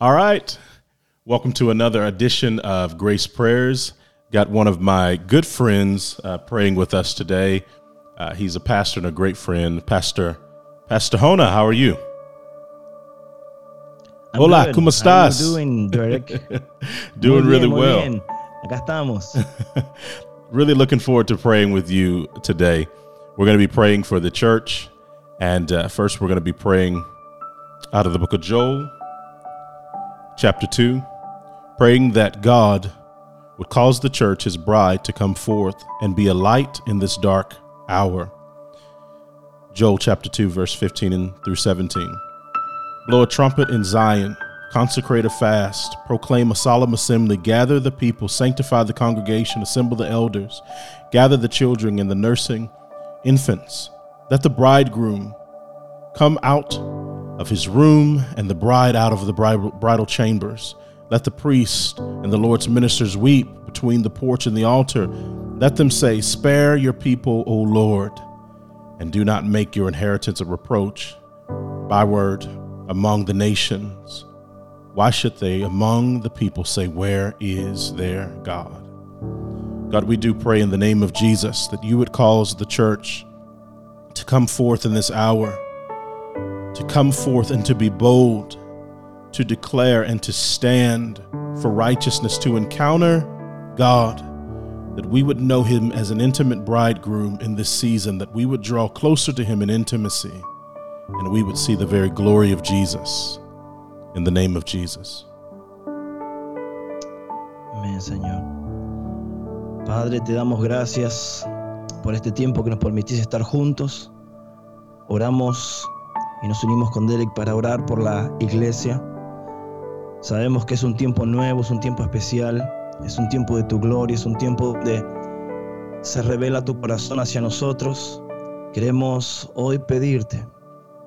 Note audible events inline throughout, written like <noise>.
All right. Welcome to another edition of Grace Prayers. Got one of my good friends uh, praying with us today. Uh, he's a pastor and a great friend, Pastor Pastor Hona, how are you? I'm Hola, good. ¿cómo How you estás? doing, Derek? <laughs> Doing Muy really well. bien. Acá estamos. <laughs> Really looking forward to praying with you today. We're going to be praying for the church. And uh, first, we're going to be praying out of the book of Joel, chapter 2, praying that God would cause the church, his bride, to come forth and be a light in this dark hour. Joel chapter 2, verse 15 and through 17. Blow a trumpet in Zion, consecrate a fast, proclaim a solemn assembly, gather the people, sanctify the congregation, assemble the elders, gather the children and the nursing infants. Let the bridegroom come out of his room and the bride out of the bridal, chambers. Let the priest and the Lord's ministers weep between the porch and the altar. Let them say, Spare your people, O Lord, and do not make your inheritance a reproach. Byword among the nations. Why should they among the people say, Where is their God? God, we do pray in the name of Jesus that you would cause the church to come forth in this hour, to come forth and to be bold, to declare and to stand for righteousness, to encounter God, that we would know him as an intimate bridegroom in this season, that we would draw closer to him in intimacy, and we would see the very glory of Jesus. In the name of Jesus. Amén, Señor. Padre, te damos gracias por este tiempo que nos permitís estar juntos. Oramos y nos unimos con Derek para orar por la iglesia. Sabemos que es un tiempo nuevo, es un tiempo especial, es un tiempo de tu gloria, es un tiempo donde se revela tu corazón hacia nosotros. Queremos hoy pedirte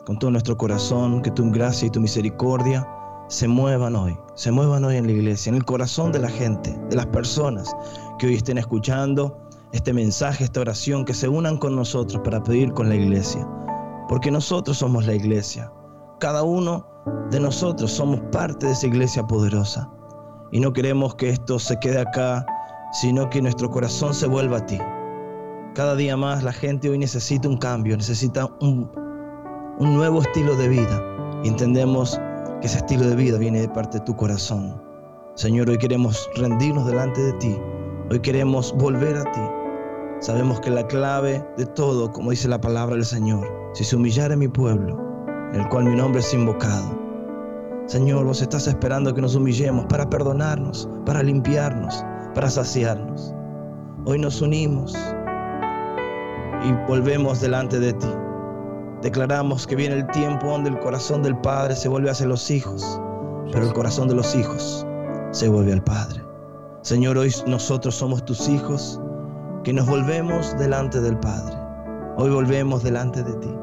con todo nuestro corazón que tu gracia y tu misericordia se muevan hoy, se muevan hoy en la iglesia, en el corazón de la gente, de las personas que hoy estén escuchando este mensaje, esta oración, que se unan con nosotros para pedir con la iglesia. Porque nosotros somos la iglesia. Cada uno de nosotros somos parte de esa iglesia poderosa. Y no queremos que esto se quede acá, sino que nuestro corazón se vuelva a ti. Cada día más la gente hoy necesita un cambio, necesita un, nuevo estilo de vida. Y entendemos que ese estilo de vida viene de parte de tu corazón. Señor, hoy queremos rendirnos delante de ti. Hoy queremos volver a ti. Sabemos que la clave de todo, como dice la palabra del Señor, si se humillara mi pueblo, en el cual mi nombre es invocado. Señor, vos estás esperando que nos humillemos para perdonarnos, para limpiarnos, para saciarnos. Hoy nos unimos y volvemos delante de ti. Declaramos que viene el tiempo donde el corazón del Padre se vuelve hacia los hijos, pero el corazón de los hijos se vuelve al Padre. Señor, hoy nosotros somos tus hijos que nos volvemos delante del Padre. Hoy volvemos delante de ti,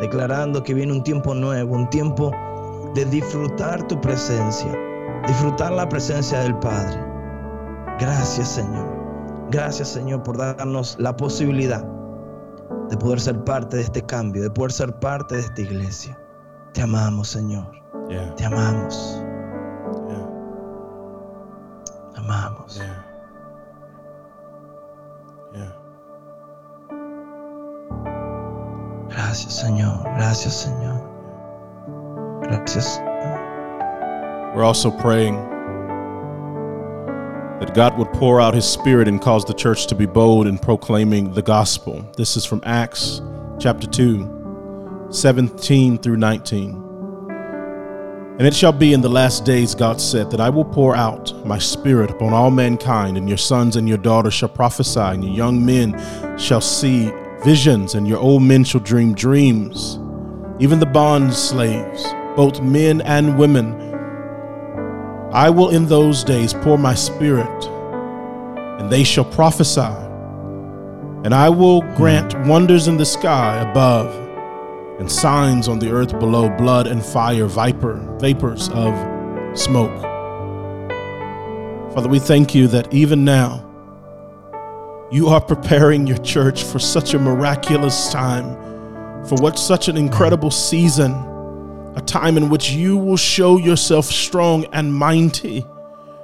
declarando que viene un tiempo nuevo, un tiempo de disfrutar tu presencia, disfrutar la presencia del Padre. Gracias, Señor. Gracias, Señor, por darnos la posibilidad de poder ser parte de este cambio, de poder ser parte de esta iglesia. Te amamos, Señor. Yeah. Te amamos. Yeah. Te amamos. Yeah. Gracias, Señor. Gracias, Señor. Gracias. We're also praying that God would pour out his spirit and cause the church to be bold in proclaiming the gospel. This is from Acts chapter 2, 17 through 19. And it shall be in the last days, God said, that I will pour out my spirit upon all mankind, and your sons and your daughters shall prophesy, and your young men shall see visions, and your old men shall dream dreams. even the bond slaves, both men and women. I will in those days pour my spirit, and they shall prophesy. And I will grant wonders in the sky above, and signs on the earth below blood and fire, viper, vapors of smoke. Father, we thank you that even now, you are preparing your church for such a miraculous time, for what such an incredible season, a time in which you will show yourself strong and mighty,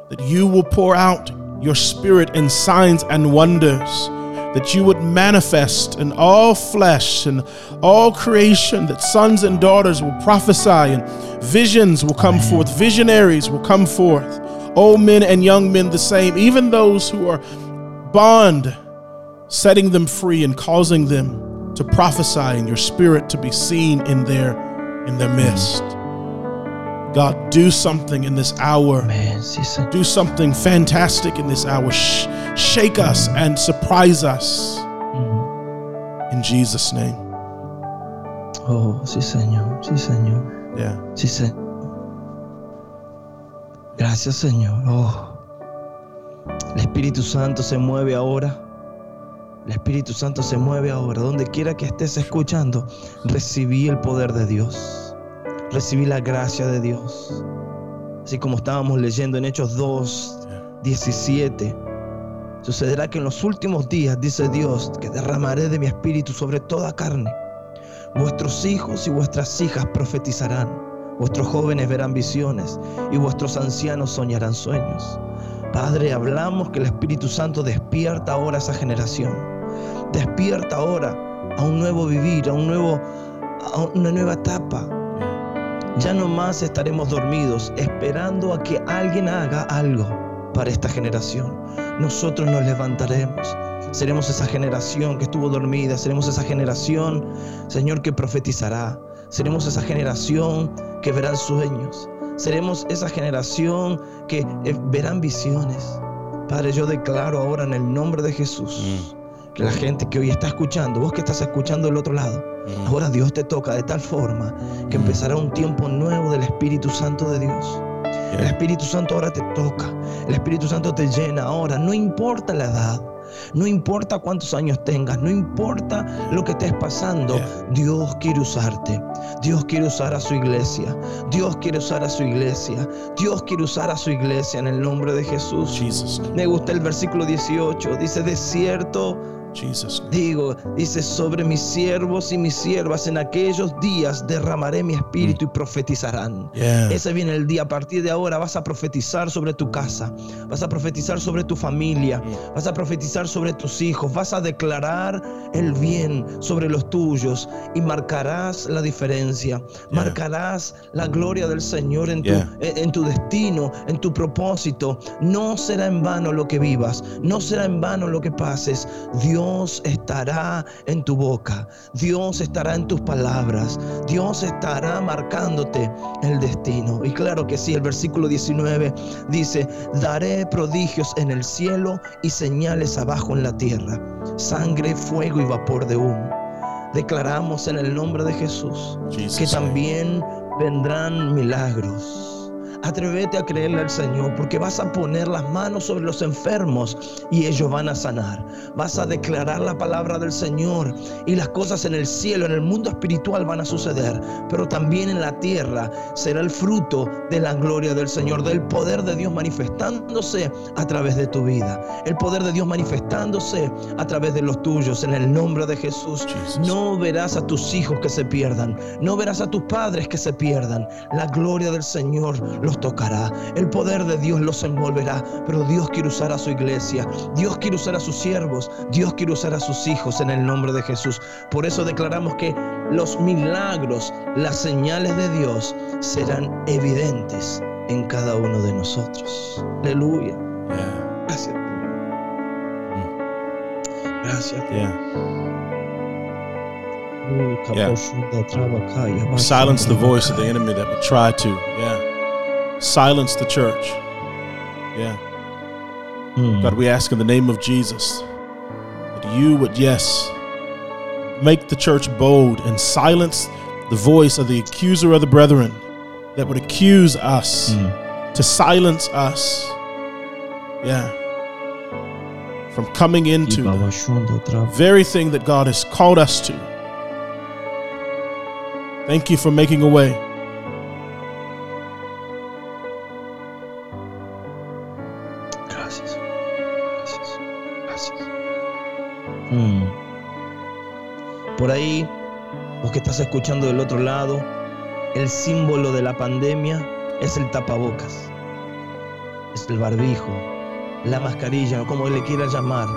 that you will pour out your spirit in signs and wonders, that you would manifest in all flesh and all creation, that sons and daughters will prophesy and visions will come forth, visionaries will come forth, old men and young men the same, even those who are bond, setting them free and causing them to prophesy and your spirit to be seen in their in their midst. God, do something in this hour. Amén. Sí, Señor. Do something fantastic in this hour. Sh- shake us and surprise us. Mm-hmm. In Jesus' name. Oh, sí, Señor. Sí, Señor. Yeah. Sí, Señor. Gracias, Señor. Oh. El Espíritu Santo se mueve ahora. El Espíritu Santo se mueve ahora. Donde quiera que estés escuchando, recibí el poder de Dios. Recibí la gracia de Dios. Así como estábamos leyendo en Hechos 2, 17. Sucederá que en los últimos días, dice Dios, que derramaré de mi espíritu sobre toda carne. Vuestros hijos y vuestras hijas profetizarán, vuestros jóvenes verán visiones y vuestros ancianos soñarán sueños. Padre, hablamos que el Espíritu Santo despierta ahora a esa generación. Despierta ahora a un nuevo vivir, a, un nuevo, a una nueva etapa. Ya no más estaremos dormidos esperando a que alguien haga algo para esta generación. Nosotros nos levantaremos. Seremos esa generación que estuvo dormida. Seremos esa generación, Señor, que profetizará. Seremos esa generación que verán sueños. Seremos esa generación que eh, verán visiones. Padre, yo declaro ahora en el nombre de Jesús que la gente que hoy está escuchando, vos que estás escuchando del otro lado, ahora Dios te toca de tal forma que empezará un tiempo nuevo del Espíritu Santo de Dios. El Espíritu Santo ahora te toca. El Espíritu Santo te llena ahora. No importa la edad. No importa cuántos años tengas, no importa lo que estés pasando. Dios quiere usarte. Dios quiere usar a su iglesia. Dios quiere usar a su iglesia. Dios quiere usar a su iglesia en el nombre de Jesús. Jesus'. Me gusta el versículo 18. Dice, de cierto Jesus'. Digo, dice, sobre mis siervos y mis siervas en aquellos días derramaré mi espíritu y profetizarán. Yeah. Ese viene el día. A partir de ahora vas a profetizar sobre tu casa, vas a profetizar sobre tu familia, vas a profetizar sobre tus hijos, vas a declarar el bien sobre los tuyos y marcarás la diferencia. Marcarás la gloria del Señor en tu, Yeah. en tu destino, en tu propósito. No será en vano lo que vivas, no será en vano lo que pases. Dios estará en tu boca, Dios estará en tus palabras, Dios estará marcándote el destino. Y claro que sí, el versículo 19 dice, daré prodigios en el cielo y señales abajo en la tierra, sangre, fuego y vapor de humo. Declaramos en el nombre de Jesús Jesus' que también vendrán milagros. Atrévete a creerle al Señor porque vas a poner las manos sobre los enfermos y ellos van a sanar. Vas a declarar la palabra del Señor y las cosas en el cielo, en el mundo espiritual van a suceder, pero también en la tierra será el fruto de la gloria del Señor, del poder de Dios manifestándose a través de tu vida, el poder de Dios manifestándose a través de los tuyos en el nombre de Jesús. Jesus. No verás a tus hijos que se pierdan, no verás a tus padres que se pierdan. La gloria del Señor los tocará, el poder de Dios los envolverá, pero Dios quiere usar a su iglesia, Dios quiere usar a sus siervos, Dios quiere usar a sus hijos en el nombre de Jesús. Por eso declaramos que los milagros, las señales de Dios serán evidentes en cada uno de nosotros. Aleluya. Yeah. Gracias. Gracias. Yeah. Yeah. Silence the voice of the enemy that would try to. Yeah. Silence the church. Yeah. Mm. God, we ask in the name of Jesus that you would, yes, make the church bold and silence the voice of the accuser of the brethren that would accuse us, to silence us. Yeah. From coming into the very thing that God has called us to. Thank you for making a way. Escuchando del otro lado, el símbolo de la pandemia es el tapabocas, es el barbijo, la mascarilla, como le quiera llamar.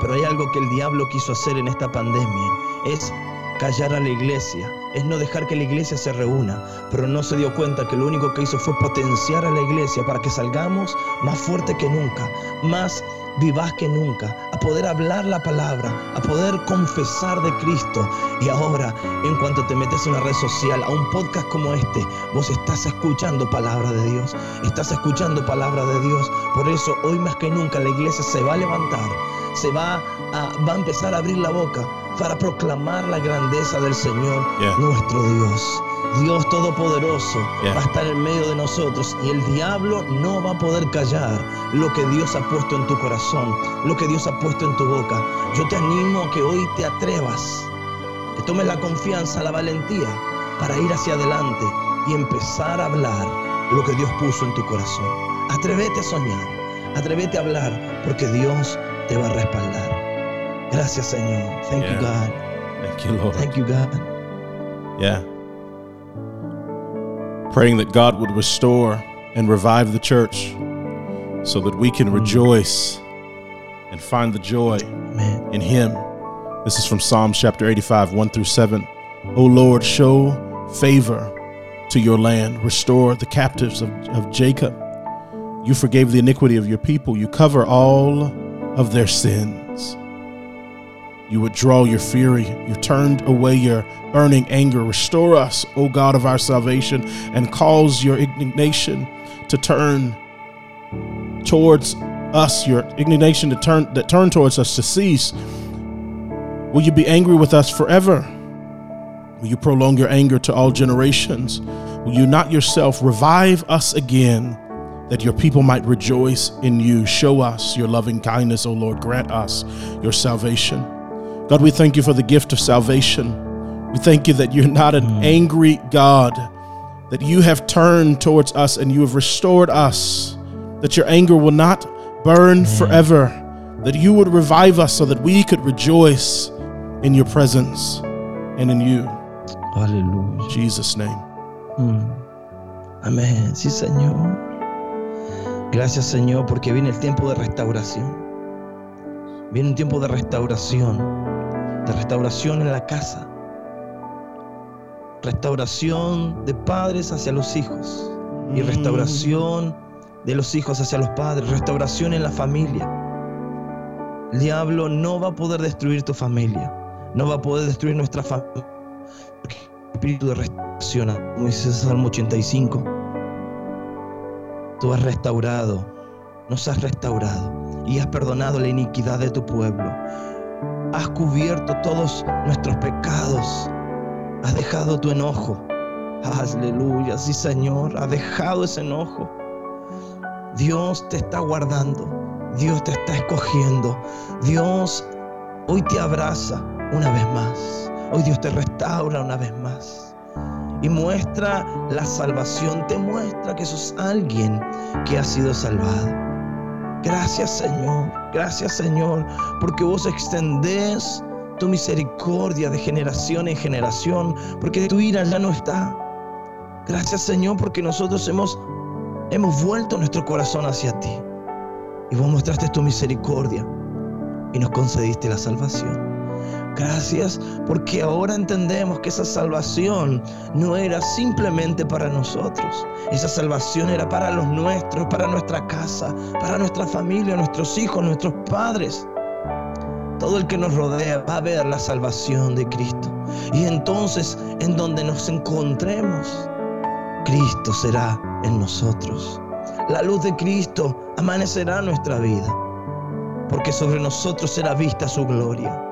Pero hay algo que el diablo quiso hacer en esta pandemia, es callar a la iglesia, es no dejar que la iglesia se reúna, pero no se dio cuenta que lo único que hizo fue potenciar a la iglesia para que salgamos más fuerte que nunca, más vivaz que nunca, a poder hablar la palabra, a poder confesar de Cristo. Y ahora, en cuanto te metes en una red social, a un podcast como este, vos estás escuchando palabra de Dios, estás escuchando palabra de Dios. Por eso, hoy más que nunca, la iglesia se va a levantar, se va a, va a empezar a abrir la boca para proclamar la grandeza del Señor, nuestro Dios. Dios Todopoderoso Yeah. va a estar en medio de nosotros y el diablo no va a poder callar lo que Dios ha puesto en tu corazón, lo que Dios ha puesto en tu boca. Yo te animo a que hoy te atrevas, que tomes la confianza, la valentía para ir hacia adelante y empezar a hablar lo que Dios puso en tu corazón. Atrévete a soñar, atrévete a hablar porque Dios te va a respaldar. Gracias Señor. Thank you. God. Thank you, Lord. Thank you God. Yeah. Praying that God would restore and revive the church so that we can rejoice and find the joy Amen. in Him. This is from Psalm chapter 85, 1 through 7. O Lord, show favor to your land, restore the captives of, of Jacob. You forgave the iniquity of your people, you cover all of their sins. You withdraw your fury. You turned away your burning anger. Restore us, O God of our salvation, and cause your indignation to turn towards us, your indignation to turn that turn towards us to cease. Will you be angry with us forever? Will you prolong your anger to all generations? Will you not yourself revive us again, that your people might rejoice in you? Show us your loving kindness, O Lord. Grant us your salvation. God, we thank you for the gift of salvation. We thank you that you're not an angry God, that you have turned towards us and you have restored us, that your anger will not burn forever, that you would revive us so that we could rejoice in your presence and in you. Hallelujah. In Jesus' name. Mm. Amén. Sí, Señor. Gracias, Señor, porque viene el tiempo de restauración. Viene un tiempo de restauración. De restauración en la casa. Restauración de padres hacia los hijos. Y restauración de los hijos hacia los padres. Restauración en la familia. El diablo no va a poder destruir tu familia. No va a poder destruir nuestra familia. Porque el espíritu de restauración, como dice Salmo 85. Tú has restaurado, nos has restaurado y has perdonado la iniquidad de tu pueblo. Has cubierto todos nuestros pecados. Has dejado tu enojo. Aleluya, sí Señor, has dejado ese enojo. Dios te está guardando. Dios te está escogiendo. Dios hoy te abraza una vez más. Hoy Dios te restaura una vez más. Y muestra la salvación. Te muestra que sos alguien que ha sido salvado. Gracias Señor. Gracias Señor. Porque vos extendés tu misericordia de generación en generación. Porque tu ira ya no está. Gracias Señor porque nosotros hemos, hemos vuelto nuestro corazón hacia ti. Y vos mostraste tu misericordia y nos concediste la salvación. Gracias porque ahora entendemos que esa salvación no era simplemente para nosotros. Esa salvación era para los nuestros, para nuestra casa, para nuestra familia, nuestros hijos, nuestros padres. Todo el que nos rodea va a ver la salvación de Cristo. Y entonces en donde nos encontremos, Cristo será en nosotros. La luz de Cristo amanecerá nuestra vida, porque sobre nosotros será vista su gloria,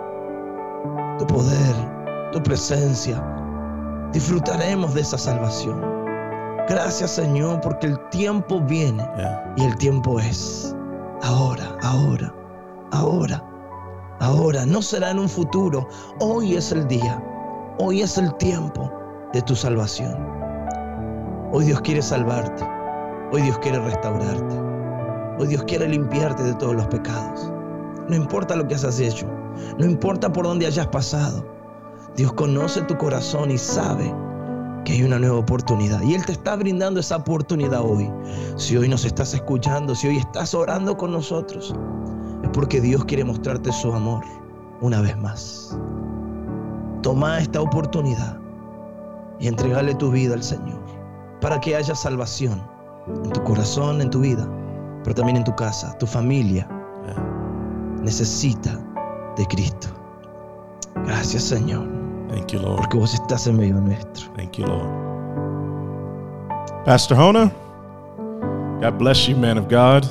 tu poder, tu presencia. disfrutaremos de esa salvación. Gracias Señor porque el tiempo viene y el tiempo es ahora, ahora, ahora, ahora. No será en un futuro. Hoy es el día. Hoy es el tiempo de tu salvación. Hoy Dios quiere salvarte. Hoy Dios quiere restaurarte. Hoy Dios quiere limpiarte de todos los pecados. No importa lo que hayas hecho. No importa por dónde hayas pasado. Dios conoce tu corazón y sabe que hay una nueva oportunidad. Y Él te está brindando esa oportunidad hoy. Si hoy nos estás escuchando, si hoy estás orando con nosotros, es porque Dios quiere mostrarte su amor una vez más. Toma esta oportunidad y entregale tu vida al Señor para que haya salvación en tu corazón, en tu vida, pero también en tu casa. Tu familia necesita de Cristo. Gracias Señor, Thank you, Lord. porque vos estás en medio nuestro. Thank you, Lord. Pastor Hona, God bless you, man of God.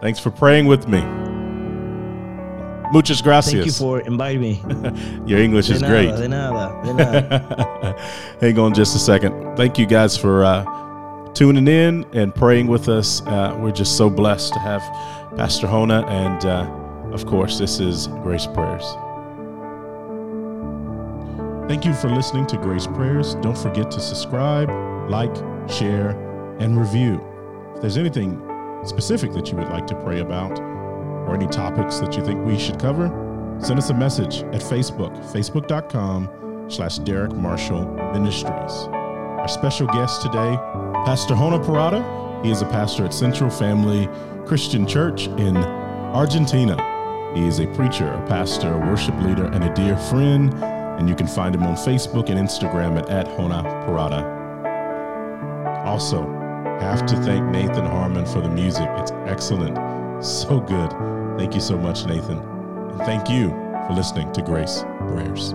Thanks for praying with me. Muchas gracias. Thank you for inviting me. <laughs> Your English De is nada, great. de nada, de nada. <laughs> Hang on just a second. Thank you guys for uh, tuning in and praying with us. Uh, we're just so blessed to have Pastor Hona. And uh, of course, this is Grace Prayers. Thank you for listening to Grace Prayers. Don't forget to subscribe, like, share, and review. If there's anything specific that you would like to pray about or any topics that you think we should cover, send us a message at Facebook, facebook.com slash Derek Marshall Ministries. Our special guest today, Pastor Hona Parada. He is a pastor at Central Family Christian Church in Argentina. He is a preacher, a pastor, a worship leader, and a dear friend. And you can find him on Facebook and Instagram at, at Hona Parada. Also, have to thank Nathan Harmon for the music. It's excellent. So good. Thank you so much, Nathan. And thank you for listening to Grace Prayers.